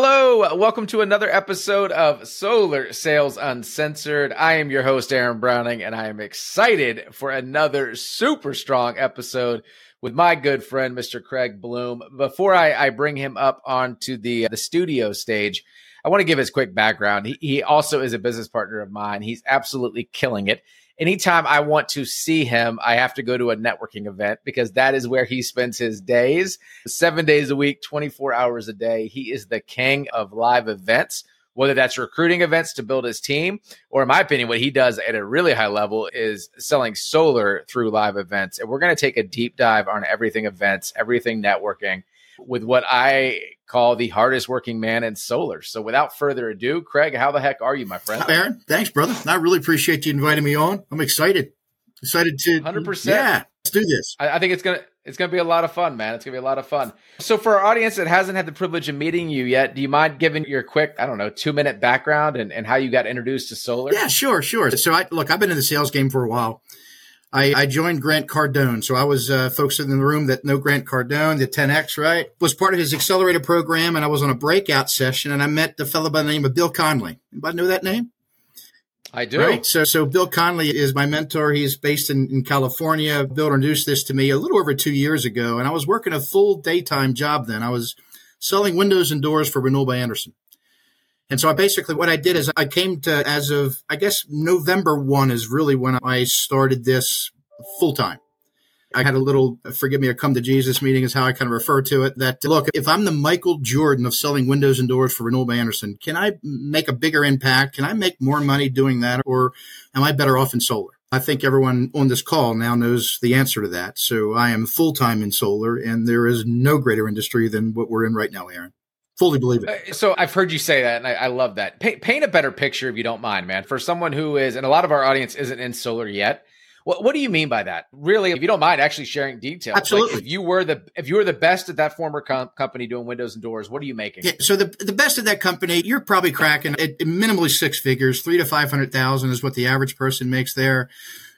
Hello, welcome to another episode of Solar Sales Uncensored. I am your host, Aaron Browning, and I am excited for another super strong episode with my good friend, Mr. Craig Blume. Before I, I bring him up onto the, the studio stage, I want to give his quick background. He, he also is a business partner of mine. He's absolutely killing it anytime I want to see him, I have to go to a networking event because that is where he spends his days, seven days a week, 24 hours a day. He is the king of live events. Whether that's recruiting events to build his team, or in my opinion, what he does at a really high level is selling solar through live events. And we're going to take a deep dive on everything events, everything networking with what I call the hardest working man in solar. So without further ado, Craig, how the heck are you, my friend? Hi, Aaron. Thanks, brother. I really appreciate you inviting me on. I'm excited. Excited to 100%. Yeah, let's do this. I, I think it's going to it's going to be a lot of fun, man. It's going to be a lot of fun. So, for our audience that hasn't had the privilege of meeting you yet, do you mind giving your quick, I don't know, two minute background and, and how you got introduced to solar? Yeah, sure, sure. So, I look, I've been in the sales game for a while. I, I joined Grant Cardone. So I was, uh, folks in the room that know Grant Cardone, the 10X, right? Was part of his accelerator program. And I was on a breakout session and I met the fellow by the name of Bill Conley. Anybody know that name? I do. Right. So, so Bill Conley is my mentor. He's based in, in California. Bill introduced this to me a little over two years ago. And I was working a full daytime job then. I was selling windows and doors for Renewal by Andersen. And so I basically, what I did is I came to, as of, I guess November 1 is really when I started this full time. I had a little, forgive me, a come to Jesus meeting is how I kind of refer to it. That look, if I'm the Michael Jordan of selling windows and doors for Renewal by Andersen, can I make a bigger impact? Can I make more money doing that? Or am I better off in solar? I think everyone on this call now knows the answer to that. So I am full time in solar and there is no greater industry than what we're in right now, Aaron fully believe it. Uh, so I've heard you say that, and I, I love that. Pa- paint a better picture, if you don't mind, man, for someone who is, and a lot of our audience isn't in solar yet. What, what do you mean by that? Really, if you don't mind, actually sharing details. Absolutely. Like if you were the if you were the best at that former com- company doing windows and doors, what are you making? Yeah, so the the best at that company, you're probably cracking at minimally six figures, three to five hundred thousand is what the average person makes there.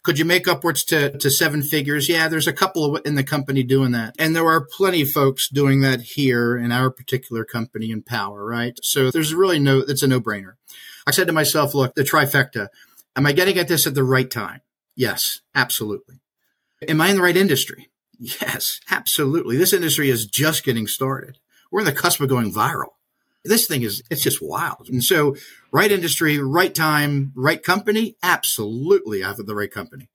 Could you make upwards to, to seven figures? Yeah, there's a couple in the company doing that. And there are plenty of folks doing that here in our particular company in power, right? So there's really no, it's a no brainer. I said to myself, look, the trifecta, am I getting at this at the right time? Yes, absolutely. Am I in the right industry? Yes, absolutely. This industry is just getting started. We're in the cusp of going viral this thing is it's just wild. And so right industry, right time, right company, absolutely I have the right company.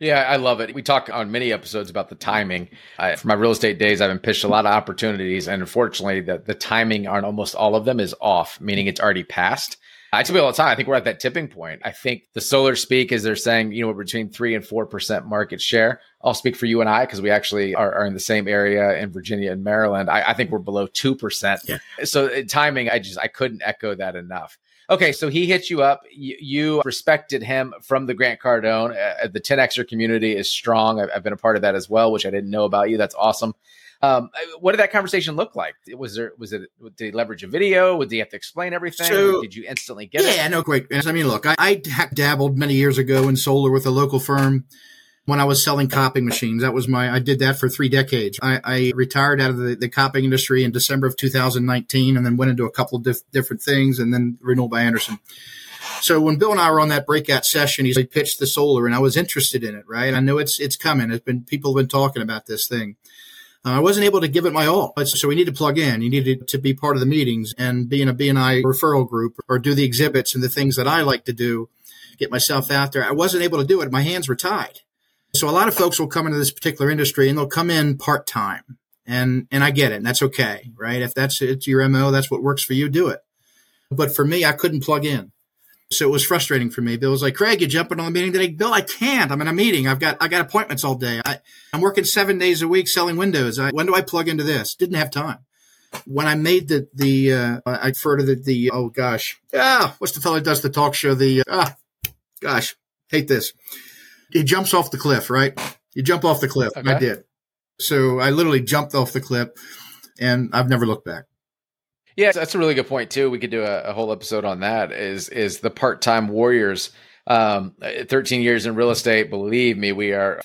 Yeah, I love it. We talk on many episodes about the timing. I, for my real estate days, I've been pitched a lot of opportunities, and unfortunately, the, the timing on almost all of them is off, meaning it's already passed. I tell people all the time, I think we're at that tipping point. I think the solar speak is they're saying, you know, we're between three and four percent market share. I'll speak for you and I because we actually are, are, in the same area in Virginia and Maryland. I, I think we're below two percent. Yeah. So uh, timing, I just I couldn't echo that enough. Okay, so he hit you up. You, you respected him from the Grant Cardone. Uh, the 10xer community is strong. I've, I've been a part of that as well, which I didn't know about you. That's awesome. Um, what did that conversation look like? Was there was it did he leverage a video? Did he have to explain everything? So, did you instantly get yeah, it? Yeah, no, quick. I mean, look, I, I dabbled many years ago in solar with a local firm when I was selling copying machines. That was my, I did that for three decades. I, I retired out of the, the, copying industry in December of 2019 and then went into a couple of diff- different things and then Renewal by Andersen. So when Bill and I were on that breakout session, he pitched the solar and I was interested in it, right? I know it's, it's coming. It's been, people have been talking about this thing. Uh, I wasn't able to give it my all. So we need to plug in. You needed to be part of the meetings and be in a BNI referral group or do the exhibits and the things that I like to do, get myself out there. I wasn't able to do it. My hands were tied. So a lot of folks will come into this particular industry and they'll come in part time. And, and I get it. And that's okay. Right. If that's it's your MO, that's what works for you, do it. But for me, I couldn't plug in. So it was frustrating for me. Bill was like, Craig, you jumping on the meeting today? Bill, I can't. I'm in a meeting. I've got, I got appointments all day. I, am working seven days a week selling windows. I, when do I plug into this? Didn't have time. When I made the, the, uh, I refer to the, the, oh gosh. Ah, what's the fellow that does the talk show? The, ah, gosh, hate this. He jumps off the cliff, right? You jump off the cliff. Okay. I did. So I literally jumped off the cliff and I've never looked back. Yeah, that's a really good point too. We could do a, a whole episode on that. Is is the part time warriors? Um, Thirteen years in real estate. Believe me, we are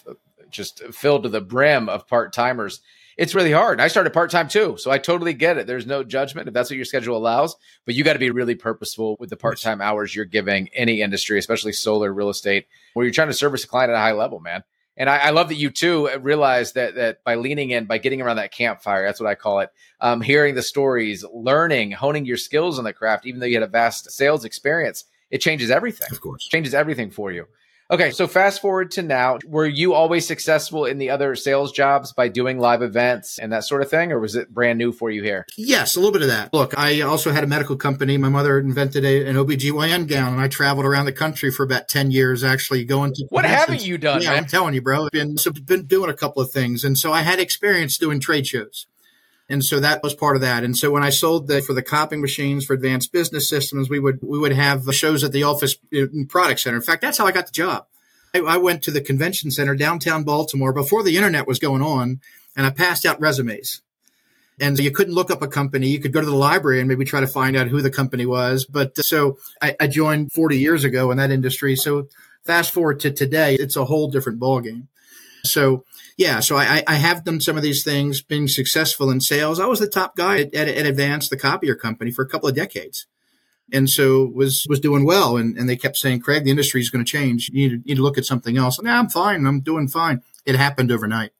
just filled to the brim of part timers. it's really hard. I started part time too, so I totally get it. There's no judgment if that's what your schedule allows, but you got to be really purposeful with the part time hours you're giving any industry, especially solar, real estate, where you're trying to service a client at a high level, man. And I, I love that you too realize that that by leaning in, by getting around that campfire, that's what I call it, um, hearing the stories, learning, honing your skills in the craft, even though you had a vast sales experience, it changes everything. Of course, changes everything for you. Okay, so fast forward to now. Were you always successful in the other sales jobs by doing live events and that sort of thing, or was it brand new for you here? Yes, a little bit of that. Look, I also had a medical company. My mother invented a, an OBGYN gown, and I traveled around the country for about 10 years actually going to. What haven't you done? Yeah, man? I'm telling you, bro. I've been, so been doing a couple of things. And so I had experience doing trade shows. And so that was part of that. And so when I sold the, for the copying machines for advanced business systems, we would, we would have shows at the office product center. In fact, that's how I got the job. I, I went to the convention center downtown Baltimore before the internet was going on and I passed out resumes. And you couldn't look up a company. You could go to the library and maybe try to find out who the company was. But uh, so I, I joined 40 years ago in that industry. So fast forward to today, it's a whole different ballgame. So yeah, so I, I have done some of these things, being successful in sales. I was the top guy at, at, at Advance, the copier company, for a couple of decades, and so was was doing well. And, and they kept saying, "Craig, the industry is going to change. You need, to, you need to look at something else." Nah, I'm fine. I'm doing fine. It happened overnight.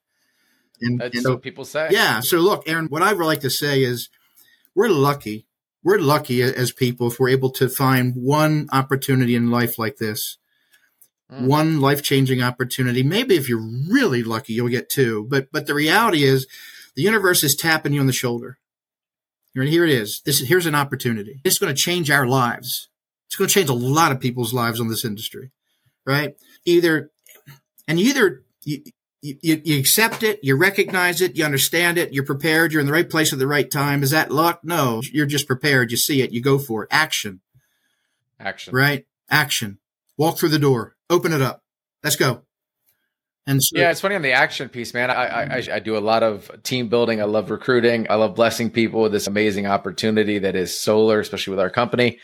And, That's and, what people say. Yeah. So look, Aaron, what I would like to say is, we're lucky. We're lucky as people if we're able to find one opportunity in life like this Mm. One life changing opportunity. Maybe if you're really lucky, you'll get two. But but the reality is, the universe is tapping you on the shoulder. Here it is. This here's an opportunity. It's going to change our lives. It's going to change a lot of people's lives on this industry, right? Either and either you, you, you accept it, you recognize it, you understand it, you're prepared, you're in the right place at the right time. Is that luck? No, you're just prepared. You see it, you go for it. Action. Action. Right? Action. Walk through the door open it up. Let's go. And so, yeah, it's funny on the action piece, man. I, I, I do a lot of team building. I love recruiting. I love blessing people with this amazing opportunity that is solar, especially with our company.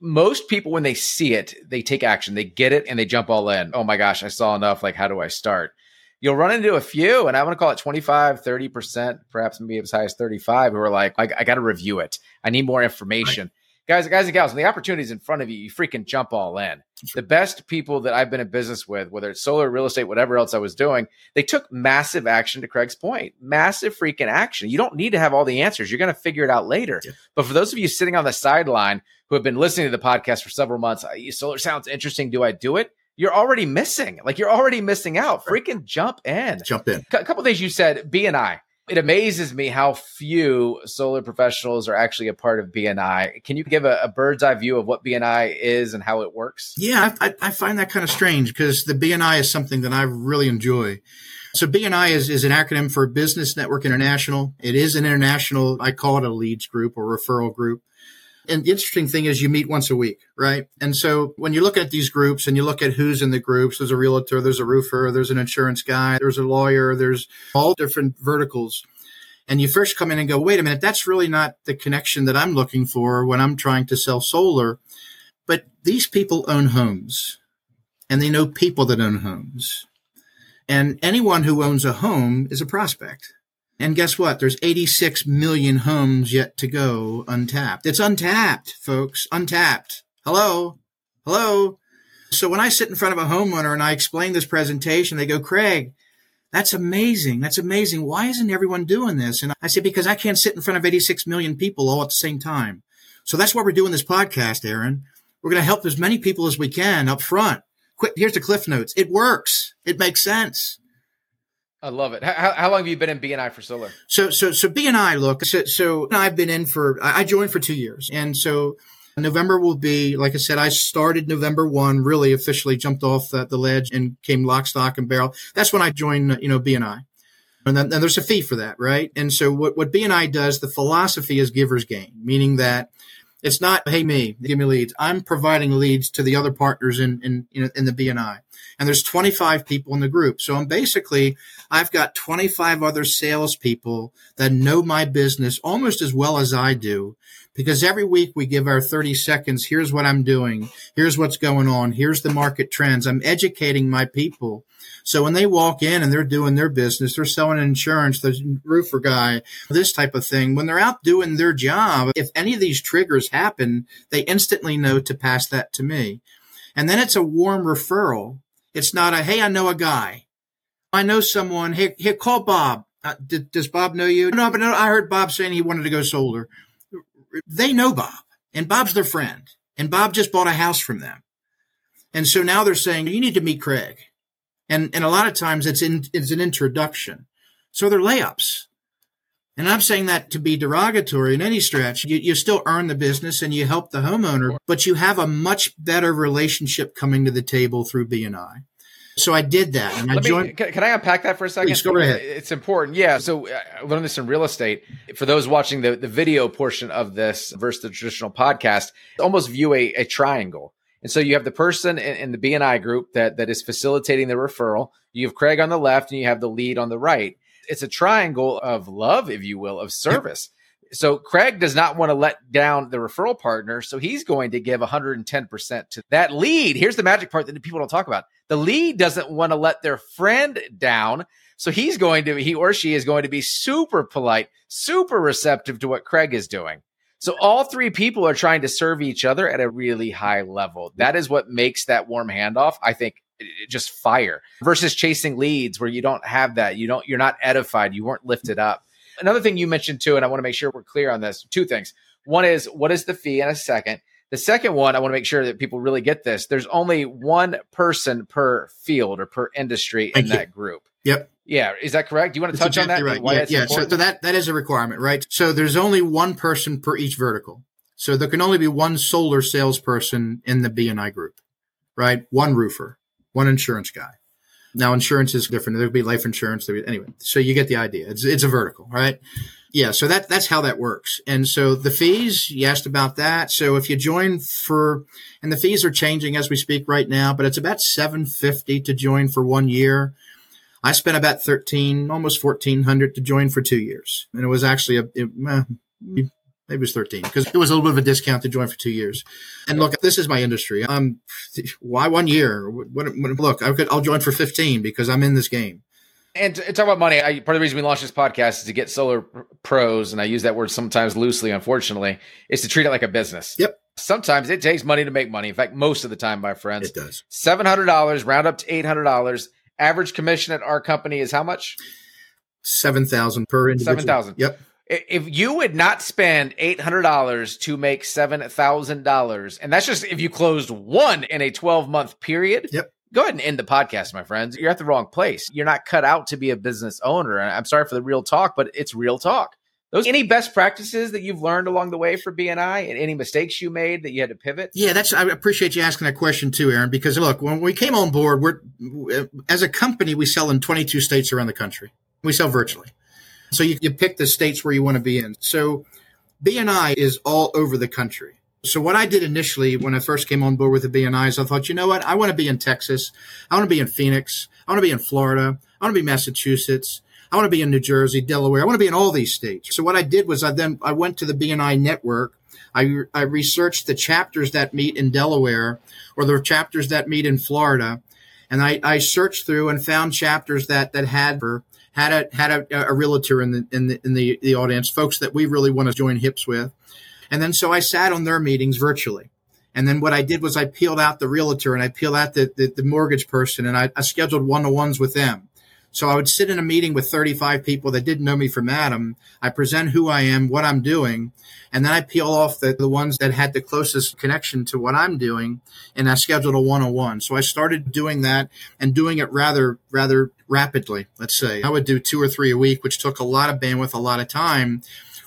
Most people, when they see it, they take action. They get it and they jump all in. Oh my gosh, I saw enough. Like, how do I start? You'll run into a few, and I want to call it 25, 30%, perhaps maybe as high as 35, who are like, I, I got to review it. I need more information. Right guys, guys and gals, when the opportunities in front of you, you freaking jump all in. The best people that I've been in business with, whether it's solar, real estate, whatever else I was doing, they took massive action to Craig's point. Massive freaking action. You don't need to have all the answers. You're going to figure it out later. Yeah. But for those of you sitting on the sideline who have been listening to the podcast for several months, uh, solar sounds interesting. Do I do it? You're already missing. Like you're already missing out. Freaking jump in. Jump in. A couple things you said, BNI it amazes me how few solar professionals are actually a part of BNI. Can you give a, a bird's eye view of what BNI is and how it works? Yeah, I, I find that kind of strange because the BNI is something that I really enjoy. So BNI is, is an acronym for Business Network International. It is an international, I call it a leads group or referral group. And the interesting thing is you meet once a week, right? And so when you look at these groups and you look at who's in the groups, there's a realtor, there's a roofer, there's an insurance guy, there's a lawyer, there's all different verticals. And you first come in and go, wait a minute, that's really not the connection that I'm looking for when I'm trying to sell solar. But these people own homes and they know people that own homes. And anyone who owns a home is a prospect. And guess what? There's 86 million homes yet to go untapped. It's untapped, folks. Untapped. Hello? Hello? So when I sit in front of a homeowner and I explain this presentation, they go, Craig, that's amazing. That's amazing. Why isn't everyone doing this? And I say, because I can't sit in front of 86 million people all at the same time. So that's why we're doing this podcast, Aaron. We're going to help as many people as we can up front. Quick, here's the cliff notes. It works. It makes sense. I love it. How, how long have you been in BNI for solar? So, so, so BNI, look, so, so I've been in for, I joined for two years. And so November will be, like I said, I started November 1, really officially jumped off the, the ledge and came lock, stock, and barrel. That's when I joined, you know, BNI. And then and there's a fee for that, right? And so what, what BNI does, the philosophy is giver's gain, meaning that it's not, hey, me, give me leads. I'm providing leads to the other partners in, in, in, in the BNI. And there's 25 people in the group. So I'm basically, I've got 25 other salespeople that know my business almost as well as I do. Because every week we give our 30 seconds. Here's what I'm doing. Here's what's going on. Here's the market trends. I'm educating my people. So when they walk in and they're doing their business, they're selling insurance, the roofer guy, this type of thing. When they're out doing their job, if any of these triggers happen, they instantly know to pass that to me. And then it's a warm referral. It's not a, hey, I know a guy. I know someone. Hey, here, call Bob. Uh, does Bob know you? No, but no, I heard Bob saying he wanted to go solar. They know Bob, and Bob's their friend, and Bob just bought a house from them. And so now they're saying, you need to meet Craig. And, and a lot of times it's in, it's an introduction. So they're layups. And I'm saying that to be derogatory in any stretch. You, you still earn the business and you help the homeowner, but you have a much better relationship coming to the table through BNI. So I did that, and I joined. Me, can, can, I unpack that for a second? Please go ahead. It's important. Yeah. So uh, I learned this in real estate. For those watching the, the video portion of this versus the traditional podcast, almost view a, a triangle. And so you have the person in, in the BNI group that that is facilitating the referral. You have Craig on the left, and you have the lead on the right it's a triangle of love, if you will, of service. So Craig does not want to let down the referral partner, so he's going to give 110% to that lead. Here's the magic part that people don't talk about. The lead doesn't want to let their friend down, so he's going to he or she is going to be super polite, super receptive to what Craig is doing. So all three people are trying to serve each other at a really high level. That is what makes that warm handoff, I think, just fire versus chasing leads where you don't have that. You don't, you're not edified. You weren't lifted up. Another thing you mentioned too, and I want to make sure we're clear on this. Two things. One is what is the fee in a second. The second one, I want to make sure that people really get this. There's only one person per field or per industry Thank in you. that group. Yep. Yeah, is that correct? Do you want to touch exactly on that? Right. yeah, yeah. So, so that that is a requirement, right? So there's only one person per each vertical. So there can only be one solar salesperson in the BNI group, right? One roofer one insurance guy. Now, insurance is different. There could be life insurance. Be, anyway, so you get the idea. It's, it's a vertical, right? Yeah. So that, that's how that works. And so the fees, you asked about that. So if you join for, and the fees are changing as we speak right now, but it's about 750 to join for one year. I spent about 13, almost 1400 to join for two years. And it was actually a, it, maybe it was 13 because it was a little bit of a discount to join for two years. And look, this is my industry. Um, why one year? What, what, look, I could, I'll join for 15 because I'm in this game. And to, talk about money, I, part of the reason we launched this podcast is to get solar pros, and I use that word sometimes loosely, unfortunately, is to treat it like a business. Yep. Sometimes it takes money to make money. In fact, most of the time, my friends, it does. Seven hundred dollars, round up to eight hundred dollars. Average commission at our company is how much? Seven thousand per individual. Seven thousand. Yep if you would not spend $800 to make $7,000, and that's just if you closed one in a 12 month period. Yep. Go ahead and end the podcast, my friends. You're at the wrong place. You're not cut out to be a business owner. And I'm sorry for the real talk, but it's real talk. Those any best practices that you've learned along the way for BNI and any mistakes you made that you had to pivot? Yeah, that's I appreciate you asking that question too, Aaron, because look, when we came on board, we're as a company, we sell in 22 states around the country. We sell virtually. So you, you pick the states where you want to be in. So BNI is all over the country. So what I did initially when I first came on board with the BNI is I thought, you know what? I want to be in Texas. I want to be in Phoenix. I want to be in Florida. I want to be Massachusetts. I want to be in New Jersey, Delaware. I want to be in all these states. So what I did was I then I went to the BNI network. I, I researched the chapters that meet in Delaware or the chapters that meet in Florida. And I, I searched through and found chapters that, that had had a had a, a realtor in the in the in the, the audience, folks that we really want to join hips with. And then so I sat on their meetings virtually. And then what I did was I peeled out the realtor and I peeled out the, the, the mortgage person and I, I scheduled one to ones with them. So I would sit in a meeting with 35 people that didn't know me from Adam. I present who I am, what I'm doing, and then I peel off the, the ones that had the closest connection to what I'm doing, and I scheduled a one-on-one. So I started doing that and doing it rather, rather rapidly. Let's say I would do two or three a week, which took a lot of bandwidth, a lot of time.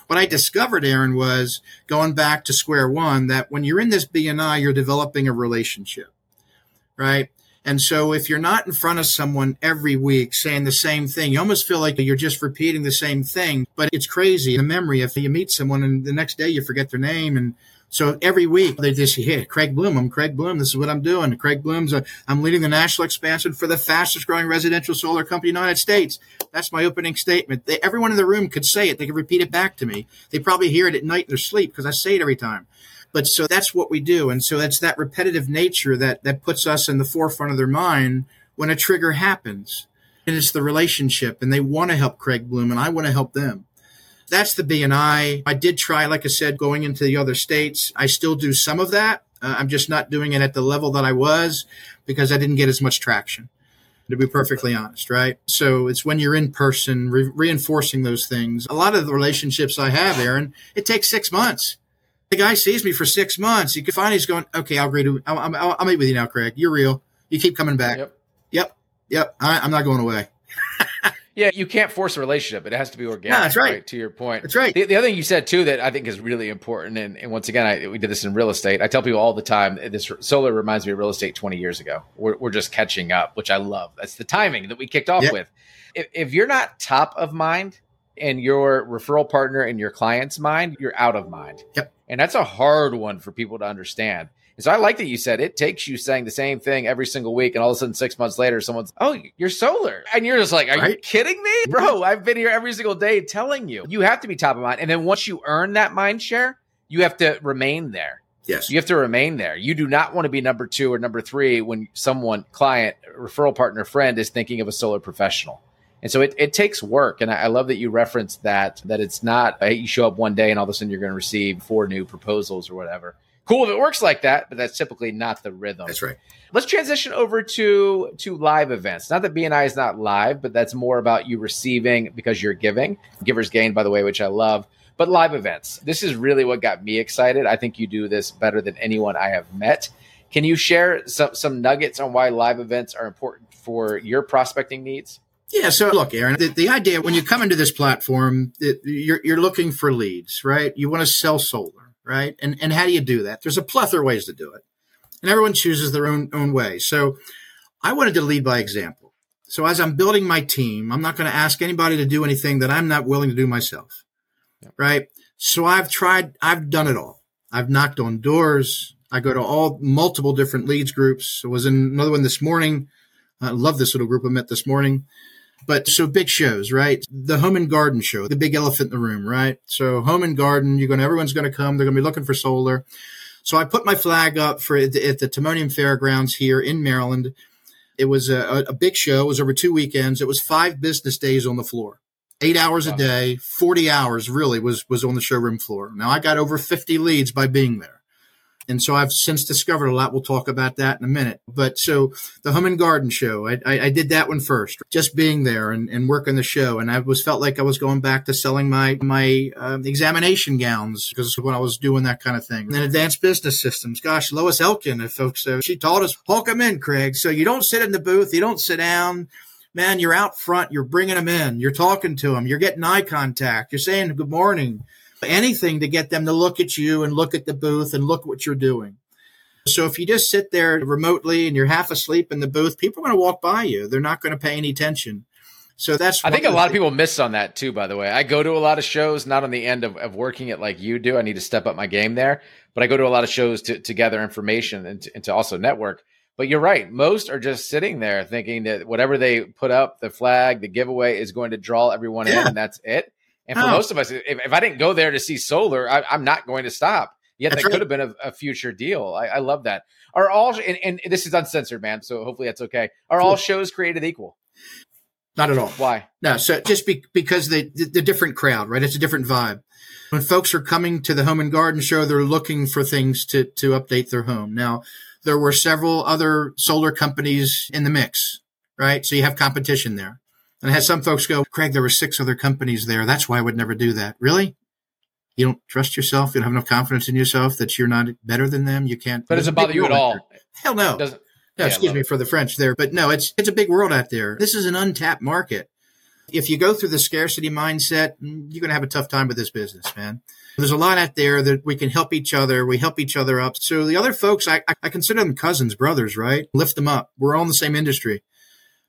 What I discovered, Aaron, was going back to square one that when you're in this BNI, you're developing a relationship, right? And so if you're not in front of someone every week saying the same thing, you almost feel like you're just repeating the same thing. But it's crazy. The memory, if you meet someone and the next day you forget their name and so every week they just hit Craig Blume. I'm Craig Blume. This is what I'm doing. Craig Blume's. A, I'm leading the national expansion for the fastest growing residential solar company in the United States. That's my opening statement. They, everyone in the room could say it. They could repeat it back to me. They probably hear it at night in their sleep because I say it every time. But so that's what we do. And so that's that repetitive nature that, that puts us in the forefront of their mind when a trigger happens. And it's the relationship and they want to help Craig Blume and I want to help them that's the BNI. I I did try, like I said, going into the other states. I still do some of that. Uh, I'm just not doing it at the level that I was because I didn't get as much traction, to be perfectly honest, right? So it's when you're in person, re- reinforcing those things. A lot of the relationships I have, Aaron, it takes six months. The guy sees me for six months. You can find he's going, okay, I'll agree to, I'll, I'll, I'll meet with you now, Craig. You're real. You keep coming back. Yep. Yep. Yep. I, I'm not going away. Yeah, you can't force a relationship. It has to be organic. No, that's right. right. To your point. That's right. The, the, other thing you said too that I think is really important, and, and once again, I, we did this in real estate. I tell people all the time, this solar reminds me of real estate 20 years ago. We're, we're just catching up, which I love. That's the timing that we kicked off yep. with. If, if you're not top of mind in your referral partner and your client's mind, you're out of mind. Yep. And that's a hard one for people to understand. So I like that you said it takes you saying the same thing every single week, and all of a sudden, six months later, someone's, "Oh, you're solar," and you're just like, "Are right? you kidding me, bro? I've been here every single day telling you." You have to be top of mind, and then once you earn that mind share, you have to remain there. Yes. You have to remain there. You do not want to be number two or number three when someone, client, referral partner, friend is thinking of a solar professional. And so it, it takes work. And I, I love that you referenced that, that it's not, hey, you show up one day and all of a sudden you're going to receive four new proposals or whatever cool if it works like that, but that's typically not the rhythm. That's right. Let's transition over to to live events. Not that BNI is not live, but that's more about you receiving because you're giving. Givers gain, by the way, which I love. But live events. This is really what got me excited. I think you do this better than anyone I have met. Can you share some some nuggets on why live events are important for your prospecting needs? Yeah. So look, Aaron, the, the idea when you come into this platform, it, you're, you're looking for leads, right? You want to sell solar right? And and how do you do that? There's a plethora of ways to do it, and everyone chooses their own own way. So I wanted to lead by example. So as I'm building my team, I'm not going to ask anybody to do anything that I'm not willing to do myself, yeah. right? So I've tried, I've done it all. I've knocked on doors. I go to all multiple different leads groups. I was in another one this morning. I love this little group I met this morning. But so big shows, right? The home and garden show, the big elephant in the room, right? So home and garden, you're going to, everyone's going to come. They're going to be looking for solar. So I put my flag up for at the, Timonium Fairgrounds here in Maryland. It was a, a, big show. It was over two weekends. It was five business days on the floor, eight hours wow. a day, 40 hours really was, was on the showroom floor. Now I got over 50 leads by being there. And so I've since discovered a lot. We'll talk about that in a minute. But so the Home and Garden Show, I, I, I did that one first, just being there and, and, working the show. And I was felt like I was going back to selling my my uh, examination gowns because when I was doing that kind of thing. And then advanced business systems. Gosh, Lois Elkin, if folks, uh, she taught us, Hulk them in, Craig. So you don't sit in the booth, you don't sit down man, you're out front, you're bringing them in, you're talking to them, you're getting eye contact, you're saying good morning, anything to get them to look at you and look at the booth and look what you're doing. So if you just sit there remotely and you're half asleep in the booth, people are going to walk by you. They're not going to pay any attention. So that's. I think a lot of people miss on that too. By the way, I go to a lot of shows, not on the end of, of working it like you do. I need to step up my game there, but I go to a lot of shows to, to gather information and to, and to also network. But you're right; most are just sitting there thinking that whatever they put up, the flag, the giveaway, is going to draw everyone yeah. in, and that's it. And for oh. most of us, if, if, I didn't go there to see solar, I, am not going to stop. Yet that right. could have been a, a future deal. I, I, love that. Are all and, and, this is uncensored, man. So hopefully that's okay. Are all shows created equal? Not at all. Why? No. So just be, because the, the the different crowd, right? It's a different vibe. When folks are coming to the home and garden show, they're looking for things to to update their home. Now, there were several other solar companies in the mix, right? So you have competition there. And I had some folks go, Craig, there were six other companies there. That's why I would never do that. Really? You don't trust yourself? You don't have enough confidence in yourself that you're not better than them? You can't. But does it bother you at all? Hell no. no, yeah, excuse me it. for the French there, but no, it's it's a big world out there. This is an untapped market. If you go through the scarcity mindset, mm, you're going to have a tough time with this business, man. There's a lot out there that we can help each other. We help each other up. So the other folks, I, I consider them cousins, brothers, right? Lift them up. We're all in the same industry.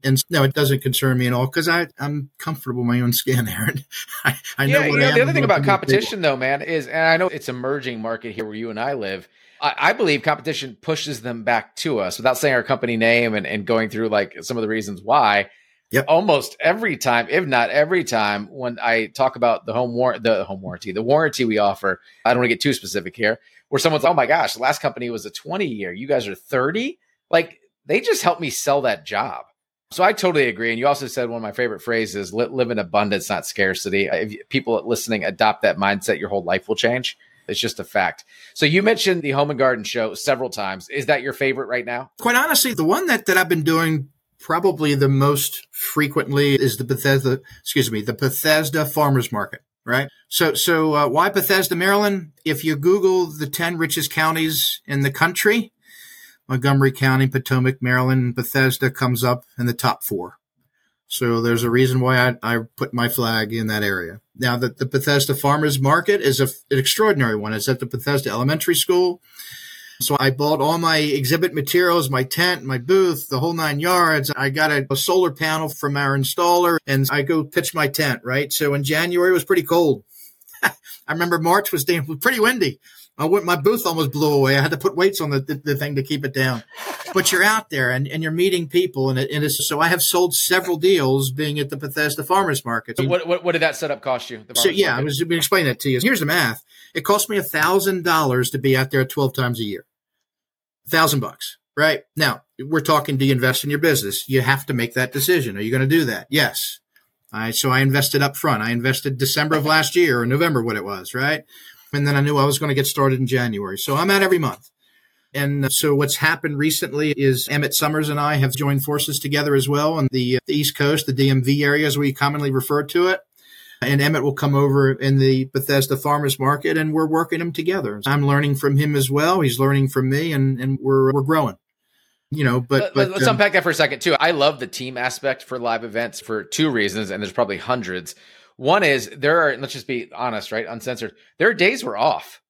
And no, it doesn't concern me at all because I'm comfortable in my own skin there. And I, I know, yeah, you know the other thing about competition, though, man, is, and I know it's an emerging market here where you and I live. I, I, believe competition pushes them back to us without saying our company name and, and going through like some of the reasons why. Yep. Almost every time, if not every time, when I talk about the home war- the home warranty, the warranty we offer, I don't want to get too specific here, where someone's, oh my gosh, the last company was a 20 year. You guys are 30. Like they just helped me sell that job. So I totally agree. And you also said one of my favorite phrases live in abundance, not scarcity. If people listening adopt that mindset, your whole life will change. It's just a fact. So you mentioned the Home and Garden show several times. Is that your favorite right now? Quite honestly, the one that, that I've been doing probably the most frequently is the Bethesda, excuse me, the Bethesda Farmers Market, right? So, so uh, why Bethesda, Maryland? If you Google the 10 richest counties in the country, Montgomery County, Potomac, Maryland, Bethesda comes up in the top four. So there's a reason why I, I put my flag in that area. Now that the Bethesda Farmers Market is a, an extraordinary one. It's at the Bethesda Elementary School. So I bought all my exhibit materials, my tent, my booth, the whole nine yards. I got a, a, solar panel from our installer and I go pitch my tent, right? So in January it was pretty cold. I remember March was damn, pretty windy. I went, my booth almost blew away. I had to put weights on the, the, the thing to keep it down. But you're out there and, and you're meeting people. And, it, and it's, so I have sold several deals being at the Bethesda Farmers Market. So what, what, what did that setup cost you? So yeah, market? I was going to explain that to you. Here's the math. It cost me a thousand dollars to be out there 12 times a year thousand bucks, right? Now we're talking, do you invest in your business? You have to make that decision. Are you going to do that? Yes. I, so I invested up front. I invested December of last year or November, what it was, right? And then I knew I was going to get started in January. So I'm at every month. And so what's happened recently is Emmett Summers and I have joined forces together as well on the, the East Coast, the DMV area as we commonly refer to it and Emmett will come over in the Bethesda Farmers Market, and we're working them together. I'm learning from him as well. He's learning from me, and and we're we're growing. You know, but, but let's um, unpack that for a second too. I love the team aspect for live events for two reasons, and there's probably hundreds. One is there are let's just be honest, right? Uncensored. There are days we're off.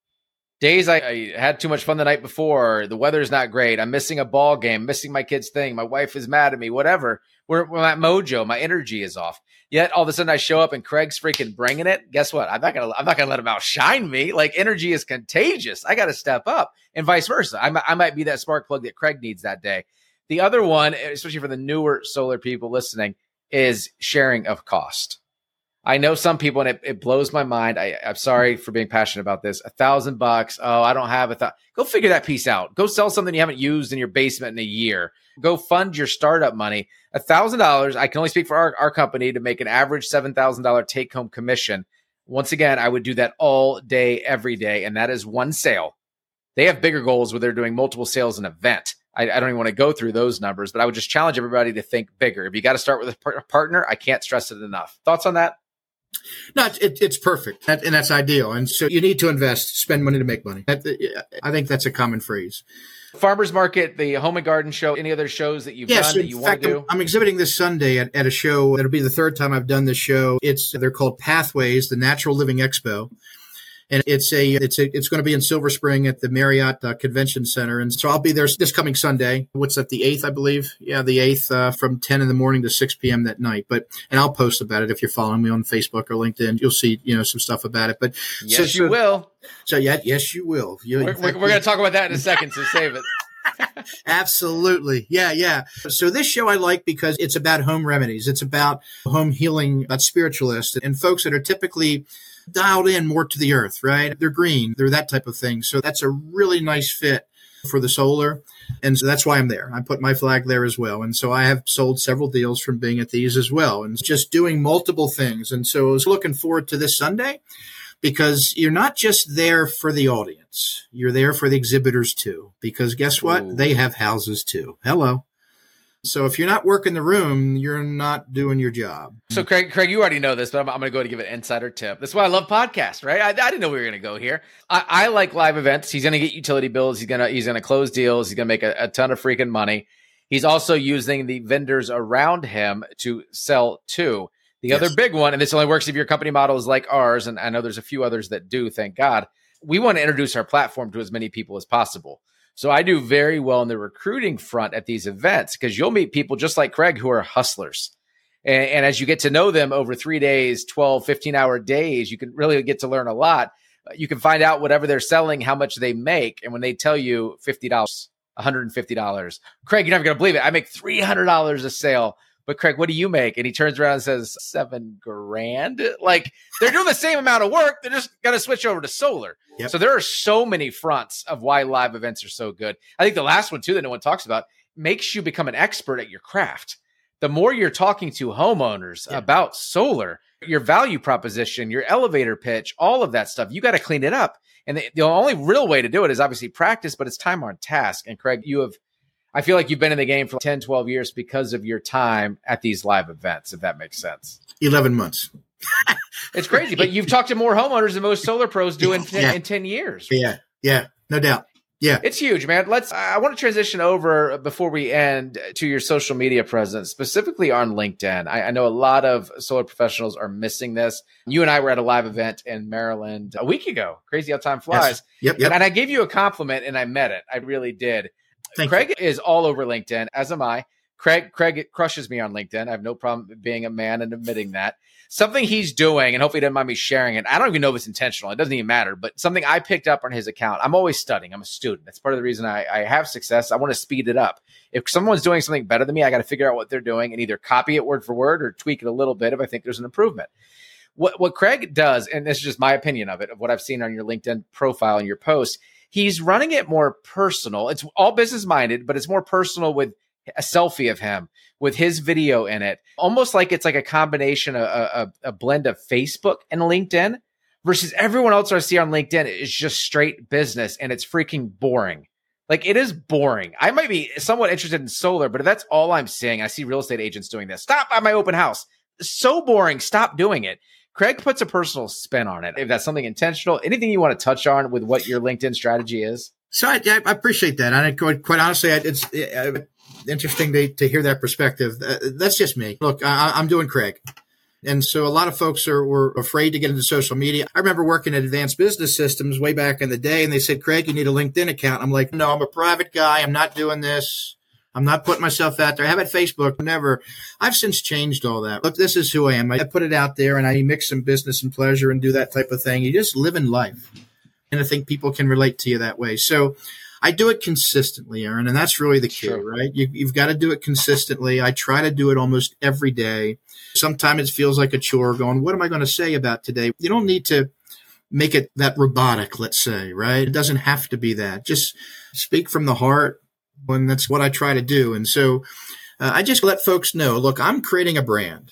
Days I, I had too much fun the night before. The weather's not great. I'm missing a ball game, missing my kid's thing. My wife is mad at me. Whatever. We're, we're at mojo. My energy is off. Yet all of a sudden I show up and Craig's freaking bringing it. Guess what? I'm not gonna I'm not gonna let him outshine me. Like energy is contagious. I got to step up, and vice versa. I, I might be that spark plug that Craig needs that day. The other one, especially for the newer solar people listening, is sharing of cost. I know some people, and it, it blows my mind. I, am sorry for being passionate about this. A thousand bucks. Oh, I don't have a thought. Go figure that piece out. Go sell something you haven't used in your basement in a year. Go fund your startup money. A thousand dollars. I can only speak for our, our company to make an average seven thousand dollar take home commission. Once again, I would do that all day, every day, and that is one sale. They have bigger goals where they're doing multiple sales an event. I, I, don't even want to go through those numbers, but I would just challenge everybody to think bigger. If you got to start with a partner, I can't stress it enough. Thoughts on that? No, it, it's perfect, and that's ideal. And so you need to invest, spend money to make money. I think that's a common phrase. Farmers Market, the Home and Garden Show, any other shows that you've yes, done that you want to do? I'm exhibiting this Sunday at, at a show. It'll be the third time I've done this show. It's they're called Pathways, the Natural Living Expo and it's a it's a it's going to be in Silver Spring at the Marriott uh, Convention Center, and so I'll be there this coming Sunday. What's that? The eighth, I believe. Yeah, the eighth, uh, from ten in the morning to six p.m. that night. But and I'll post about it if you're following me on Facebook or LinkedIn. You'll see you know some stuff about it. But yes, so, you so, will. So yeah, yes, you will. You, we're, we're, we're going to talk about that in a second. So save it. Absolutely. Yeah, yeah. So this show I like because it's about home remedies. It's about home healing, about spiritualists and folks that are typically dialed in more to the earth, right? They're green, they're that type of thing. So that's a really nice fit for the solar. And so that's why I'm there. I put my flag there as well. And so I have sold several deals from being at these as well and just doing multiple things. And so I was looking forward to this Sunday because you're not just there for the audience. You're there for the exhibitors too. Because guess what? Ooh. They have houses too. Hello. So if you're not working the room, you're not doing your job. So Craig, Craig, you already know this, but I'm, I'm going to go and give an insider tip. That's why I love podcasts, right? I, I didn't know we were going to go here. I, I, like live events. He's going to get utility bills. He's going to he's going to close deals. He's going to make a, a ton of freaking money. He's also using the vendors around him to sell to. The yes. other big one, and this only works if your company model is like ours, and I know there's a few others that do, thank God. We want to introduce our platform to as many people as possible. So I do very well in the recruiting front at these events because you'll meet people just like Craig who are hustlers. And, and, as you get to know them over three days, 12, 15 hour days, you can really get to learn a lot. Uh, you can find out whatever they're selling, how much they make. And when they tell you $50, $150, Craig, you're never going to believe it. I make $300 a sale. But Craig, what do you make? And he turns around and says, seven grand. Like they're doing the same amount of work. They're just going to switch over to solar. Yep. So there are so many fronts of why live events are so good. I think the last one, too, that no one talks about makes you become an expert at your craft the more you're talking to homeowners about solar, your value proposition, your elevator pitch, all of that stuff, you got to clean it up. And the, the, only real way to do it is obviously practice, but it's time on task. And Craig, you have, I feel like you've been in the game for 10, 12 years because of your time at these live events, if that makes sense. 11 months. it's crazy, but you've talked to more homeowners than most solar pros do in 10, yeah. in 10 years. Yeah. Yeah. No doubt. Yeah. It's huge, man. Let's I want to transition over before we end to your social media presence, specifically on LinkedIn. I, I, know a lot of solar professionals are missing this. You and I were at a live event in Maryland a week ago. Crazy how time flies. Yes. Yep, yep. And I gave you a compliment and I met it. I really did. Thank Craig you. is all over LinkedIn, as am I. Craig Craig crushes me on LinkedIn. I have no problem being a man and admitting that something he's doing, and hopefully he doesn't mind me sharing it. I don't even know if it's intentional. It doesn't even matter, but something I picked up on his account. I'm always studying. I'm a student. That's part of the reason I, I have success. I want to speed it up. If someone's doing something better than me, I got to figure out what they're doing and either copy it word for word or tweak it a little bit if I think there's an improvement. What what Craig does, and this is just my opinion of it, of what I've seen on your LinkedIn profile and your posts, he's running it more personal. It's all business minded, but it's more personal with a selfie of him with his video in it, almost like it's like a combination, a, a, a blend of Facebook and LinkedIn versus everyone else I see on LinkedIn is just straight business and it's freaking boring. Like it is boring. I might be somewhat interested in solar, but if that's all I'm seeing, I see real estate agents doing this. Stop by my open house. So boring. Stop doing it. Craig puts a personal spin on it. If that's something intentional, anything you want to touch on with what your LinkedIn strategy is? So I, I appreciate that. And quite, quite honestly, it's interesting to, to hear that perspective. Uh, that's just me. Look, I, am doing Craig. And so a lot of folks are were afraid to get into social media. I remember working at Advanced Business Systems way back in the day, and they said, Craig, you need a LinkedIn account. I'm like, no, I'm a private guy. I'm not doing this. I'm not putting myself out there. I have it Facebook, never. I've since changed all that. Look, this is who I am. I put it out there and I mix some business and pleasure and do that type of thing. You just live in life. And I think people can relate to you that way. So I do it consistently, Aaron, and that's really the key, sure. right? You, you've got to do it consistently. I try to do it almost every day. Sometimes it feels like a chore going, what am I going to say about today? You don't need to make it that robotic, let's say, right? It doesn't have to be that. Just speak from the heart. And that's what I try to do. And so uh, I just let folks know, look, I'm creating a brand.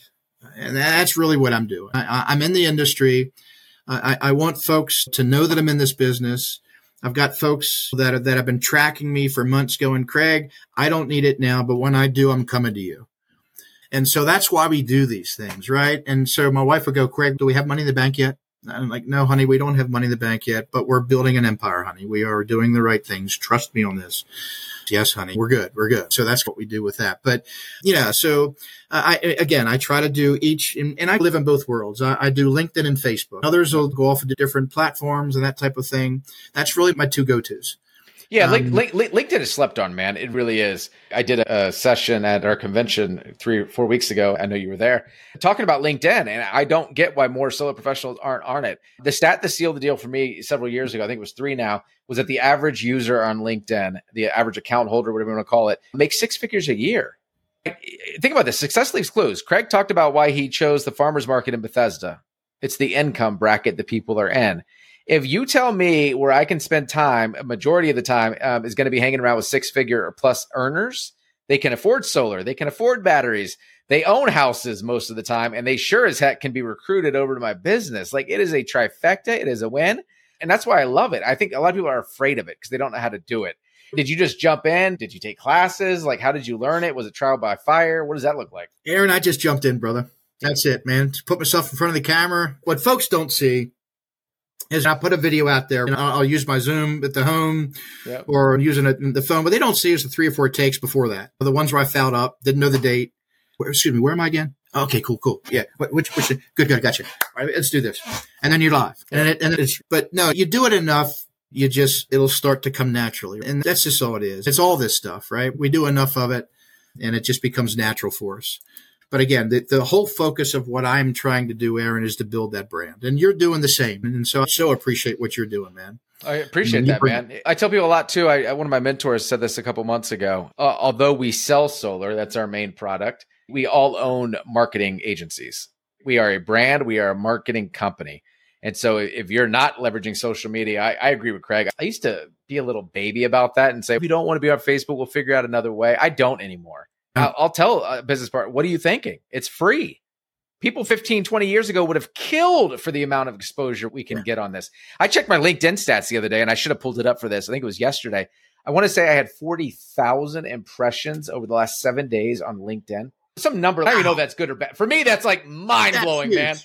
And that's really what I'm doing. I, am in the industry. I, I want folks to know that I'm in this business. I've got folks that that have been tracking me for months going, Craig, I don't need it now, but when I do, I'm coming to you. And so that's why we do these things, right? And so my wife would go, Craig, do we have money in the bank yet? I'm like, no, honey, we don't have money in the bank yet, but we're building an empire, honey. We are doing the right things. Trust me on this. Yes, honey, we're good. We're good. So that's what we do with that. But yeah, so uh, I, again, I try to do each, and, and I live in both worlds. I, I, do LinkedIn and Facebook. Others will go off into different platforms and that type of thing. That's really my two go-tos. Yeah, um, LinkedIn is slept on, man. It really is. I did a session at our convention three or four weeks ago. I know you were there talking about LinkedIn, and I don't get why more solar professionals aren't on it. The stat that sealed the deal for me several years ago, I think it was three now, was that the average user on LinkedIn, the average account holder, whatever you want to call it, makes six figures a year. Think about this. Success leaves clues. Craig talked about why he chose the farmers market in Bethesda. It's the income bracket that people are in if you tell me where I can spend time, a majority of the time um, is going to be hanging around with six figure or plus earners, they can afford solar, they can afford batteries, they own houses most of the time, and they sure as heck can be recruited over to my business. Like it is a trifecta, it is a win. And that's why I love it. I think a lot of people are afraid of it because they don't know how to do it. Did you just jump in? Did you take classes? Like, how did you learn it? Was it trial by fire? What does that look like? Aaron, I just jumped in, brother. That's it, man. To put myself in front of the camera. What folks don't see is I put a video out there and I'll, I'll use my Zoom at the home yep. or using it in the phone. But they don't see is the three or four takes before that. The ones where I fouled up, didn't know the date. Where, excuse me, where am I again? Okay, cool, cool. Yeah. Which, which, good, good. Gotcha. All right, let's do this. And then you're live. And it, and it's, but no, you do it enough. You just, it'll start to come naturally. And that's just all it is. It's all this stuff, right? We do enough of it and it just becomes natural for us. But again, the, the whole focus of what I'm trying to do, Aaron, is to build that brand. And you're doing the same. And so I so appreciate what you're doing, man. I appreciate that, man. I tell people a lot too. I, one of my mentors said this a couple months ago. Uh, although we sell solar, that's our main product we all own marketing agencies. We are a brand, we are a marketing company. And so if you're not leveraging social media, I, I, agree with Craig. I used to be a little baby about that and say, if you don't want to be on Facebook, we'll figure out another way. I don't anymore. Uh, I'll, I'll tell a business partner, what are you thinking? It's free. People 15, 20 years ago would have killed for the amount of exposure we can yeah. get on this. I checked my LinkedIn stats the other day and I should have pulled it up for this. I think it was yesterday. I want to say I had 40,000 impressions over the last seven days on LinkedIn some number. I don't even know if that's good or bad. For me, that's like mind blowing, man.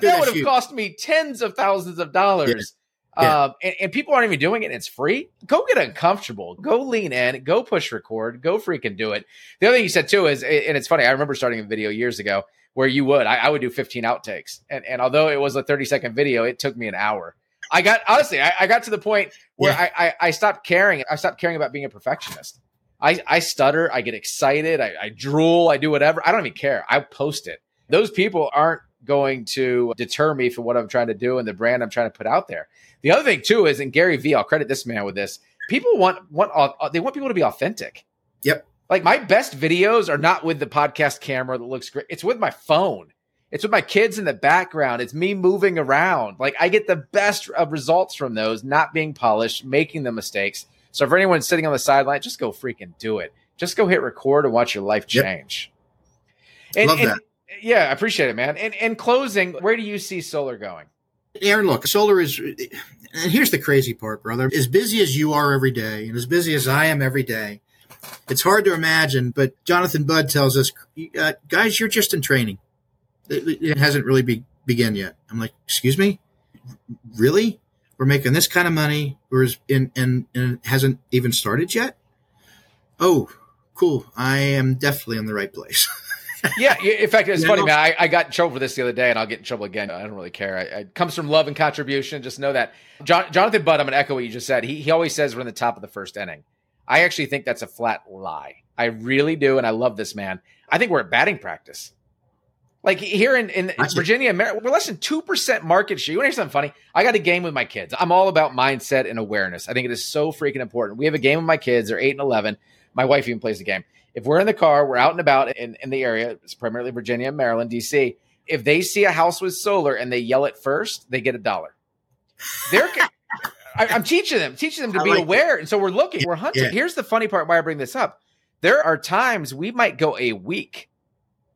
Dude, that would have huge. cost me tens of thousands of dollars. Yeah. Yeah. Um, and, and, people aren't even doing it. And it's free. Go get uncomfortable. Go lean in. Go push record. Go freaking do it. The other thing you said too is, and it's funny. I remember starting a video years ago where you would. I, I would do 15 outtakes, and and although it was a 30 second video, it took me an hour. I got honestly, I, I got to the point where yeah. I, I I stopped caring. I stopped caring about being a perfectionist. I, I stutter, I get excited, I, I drool, I do whatever. I don't even care. I post it. Those people aren't going to deter me from what I'm trying to do and the brand I'm trying to put out there. The other thing too is, and Gary Vee, I'll credit this man with this. People want want uh, they want people to be authentic. Yep. Like my best videos are not with the podcast camera that looks great. It's with my phone. It's with my kids in the background. It's me moving around. Like I get the best of results from those, not being polished, making the mistakes. So for anyone sitting on the sideline, just go freaking do it. Just go hit record and watch your life change. Yep. And, Love and, that. Yeah, I appreciate it, man. And in closing, where do you see solar going? Aaron, look, solar is, and here's the crazy part, brother. As busy as you are every day, and as busy as I am every day, it's hard to imagine. But Jonathan Budd tells us, uh, guys, you're just in training. It, it hasn't really be, begun yet. I'm like, excuse me, really? we're making this kind of money, or is and and and hasn't even started yet. Oh, cool! I am definitely in the right place. yeah, in fact, it's funny, man. I, I, got in trouble for this the other day, and I'll get in trouble again. I don't really care. I, it comes from love and contribution. Just know that. John, Jonathan Budd, I'm going to echo what you just said. He, he always says we're in the top of the first inning. I actually think that's a flat lie. I really do, and I love this man. I think we're at batting practice. Like here in, in Virginia, we're less than 2% market share. You want to hear something funny? I got a game with my kids. I'm all about mindset and awareness. I think it is so freaking important. We have a game with my kids. They're 8 and 11. My wife even plays the game. If we're in the car, we're out and about in, in the area, it's primarily Virginia, Maryland, DC. If they see a house with solar and they yell it first, they get a dollar. They're. I, am teaching them, teaching them to I be like aware. It. And so we're looking, we're hunting. Yeah. Here's the funny part why I bring this up. There are times we might go a week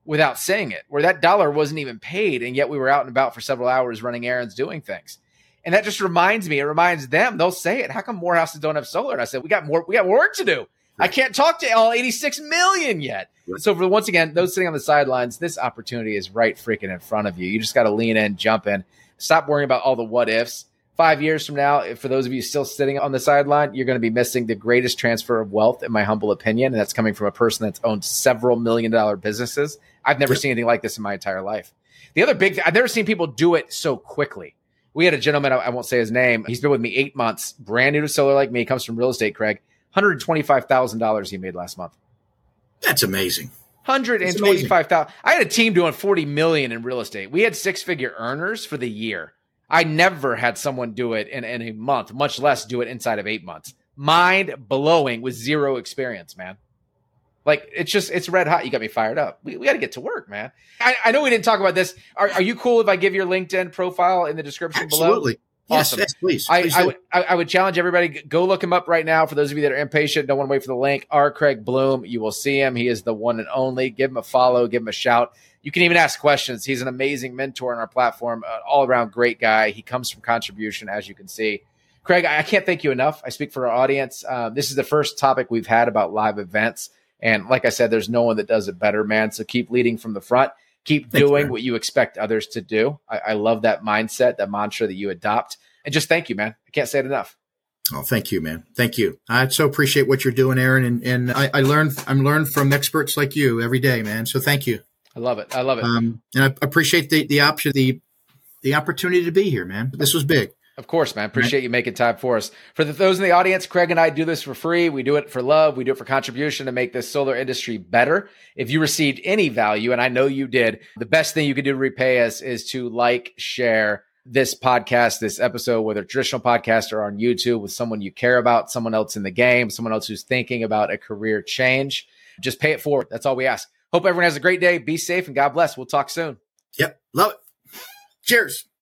without saying it, where that dollar wasn't even paid, and yet we were out and about for several hours running errands, doing things. And that just reminds me, it reminds them, they'll say it. How come more houses don't have solar? And I said, we got more, we got more work to do. I can't talk to all 86 million yet. So for once again, those sitting on the sidelines, this opportunity is right freaking in front of you. You just got to lean in, jump in, stop worrying about all the what ifs. Five years from now, for those of you still sitting on the sideline, you're going to be missing the greatest transfer of wealth, in my humble opinion. And that's coming from a person that's owned several million dollar businesses I've never seen anything like this in my entire life. The other big, thing, I've never seen people do it so quickly. We had a gentleman, I won't say his name. He's been with me eight months, brand new to solar like me, comes from real estate, Craig. $125,000 he made last month. That's amazing. 125,000. I had a team doing 40 million in real estate. We had six figure earners for the year. I never had someone do it in, in a month, much less do it inside of eight months. Mind blowing with zero experience, man. Like it's just it's red hot. You got me fired up. We, we got to get to work, man. I, I, know we didn't talk about this. Are, are, you cool if I give your LinkedIn profile in the description below? Absolutely. below? Awesome. Yes, yes, please. I, I, would, I, would challenge everybody go look him up right now. For those of you that are impatient, don't want to wait for the link. R. Craig Blume. You will see him. He is the one and only. Give him a follow. Give him a shout. You can even ask questions. He's an amazing mentor on our platform. Uh, all around great guy. He comes from contribution, as you can see. Craig, I can't thank you enough. I speak for our audience. Uh, this is the first topic we've had about live events. And like I said, there's no one that does it better, man. So keep leading from the front. Keep Thanks, doing man. what you expect others to do. I, I love that mindset, that mantra that you adopt. And just thank you, man. I can't say it enough. Oh, thank you, man. Thank you. I so appreciate what you're doing, Aaron. And, and I, I learn, I'm learned from experts like you every day, man. So thank you. I love it. I love it. Um, and I appreciate the the option, the the opportunity to be here, man. This was big. Of course, man. Appreciate you making time for us. For the, those in the audience, Craig and I do this for free. We do it for love. We do it for contribution to make this solar industry better. If you received any value, and I know you did, the best thing you can do to repay us is to like, share this podcast, this episode, whether traditional podcast or on YouTube with someone you care about, someone else in the game, someone else who's thinking about a career change. Just pay it forward. That's all we ask. Hope everyone has a great day. Be safe and God bless. We'll talk soon. Yep. Love it. Cheers.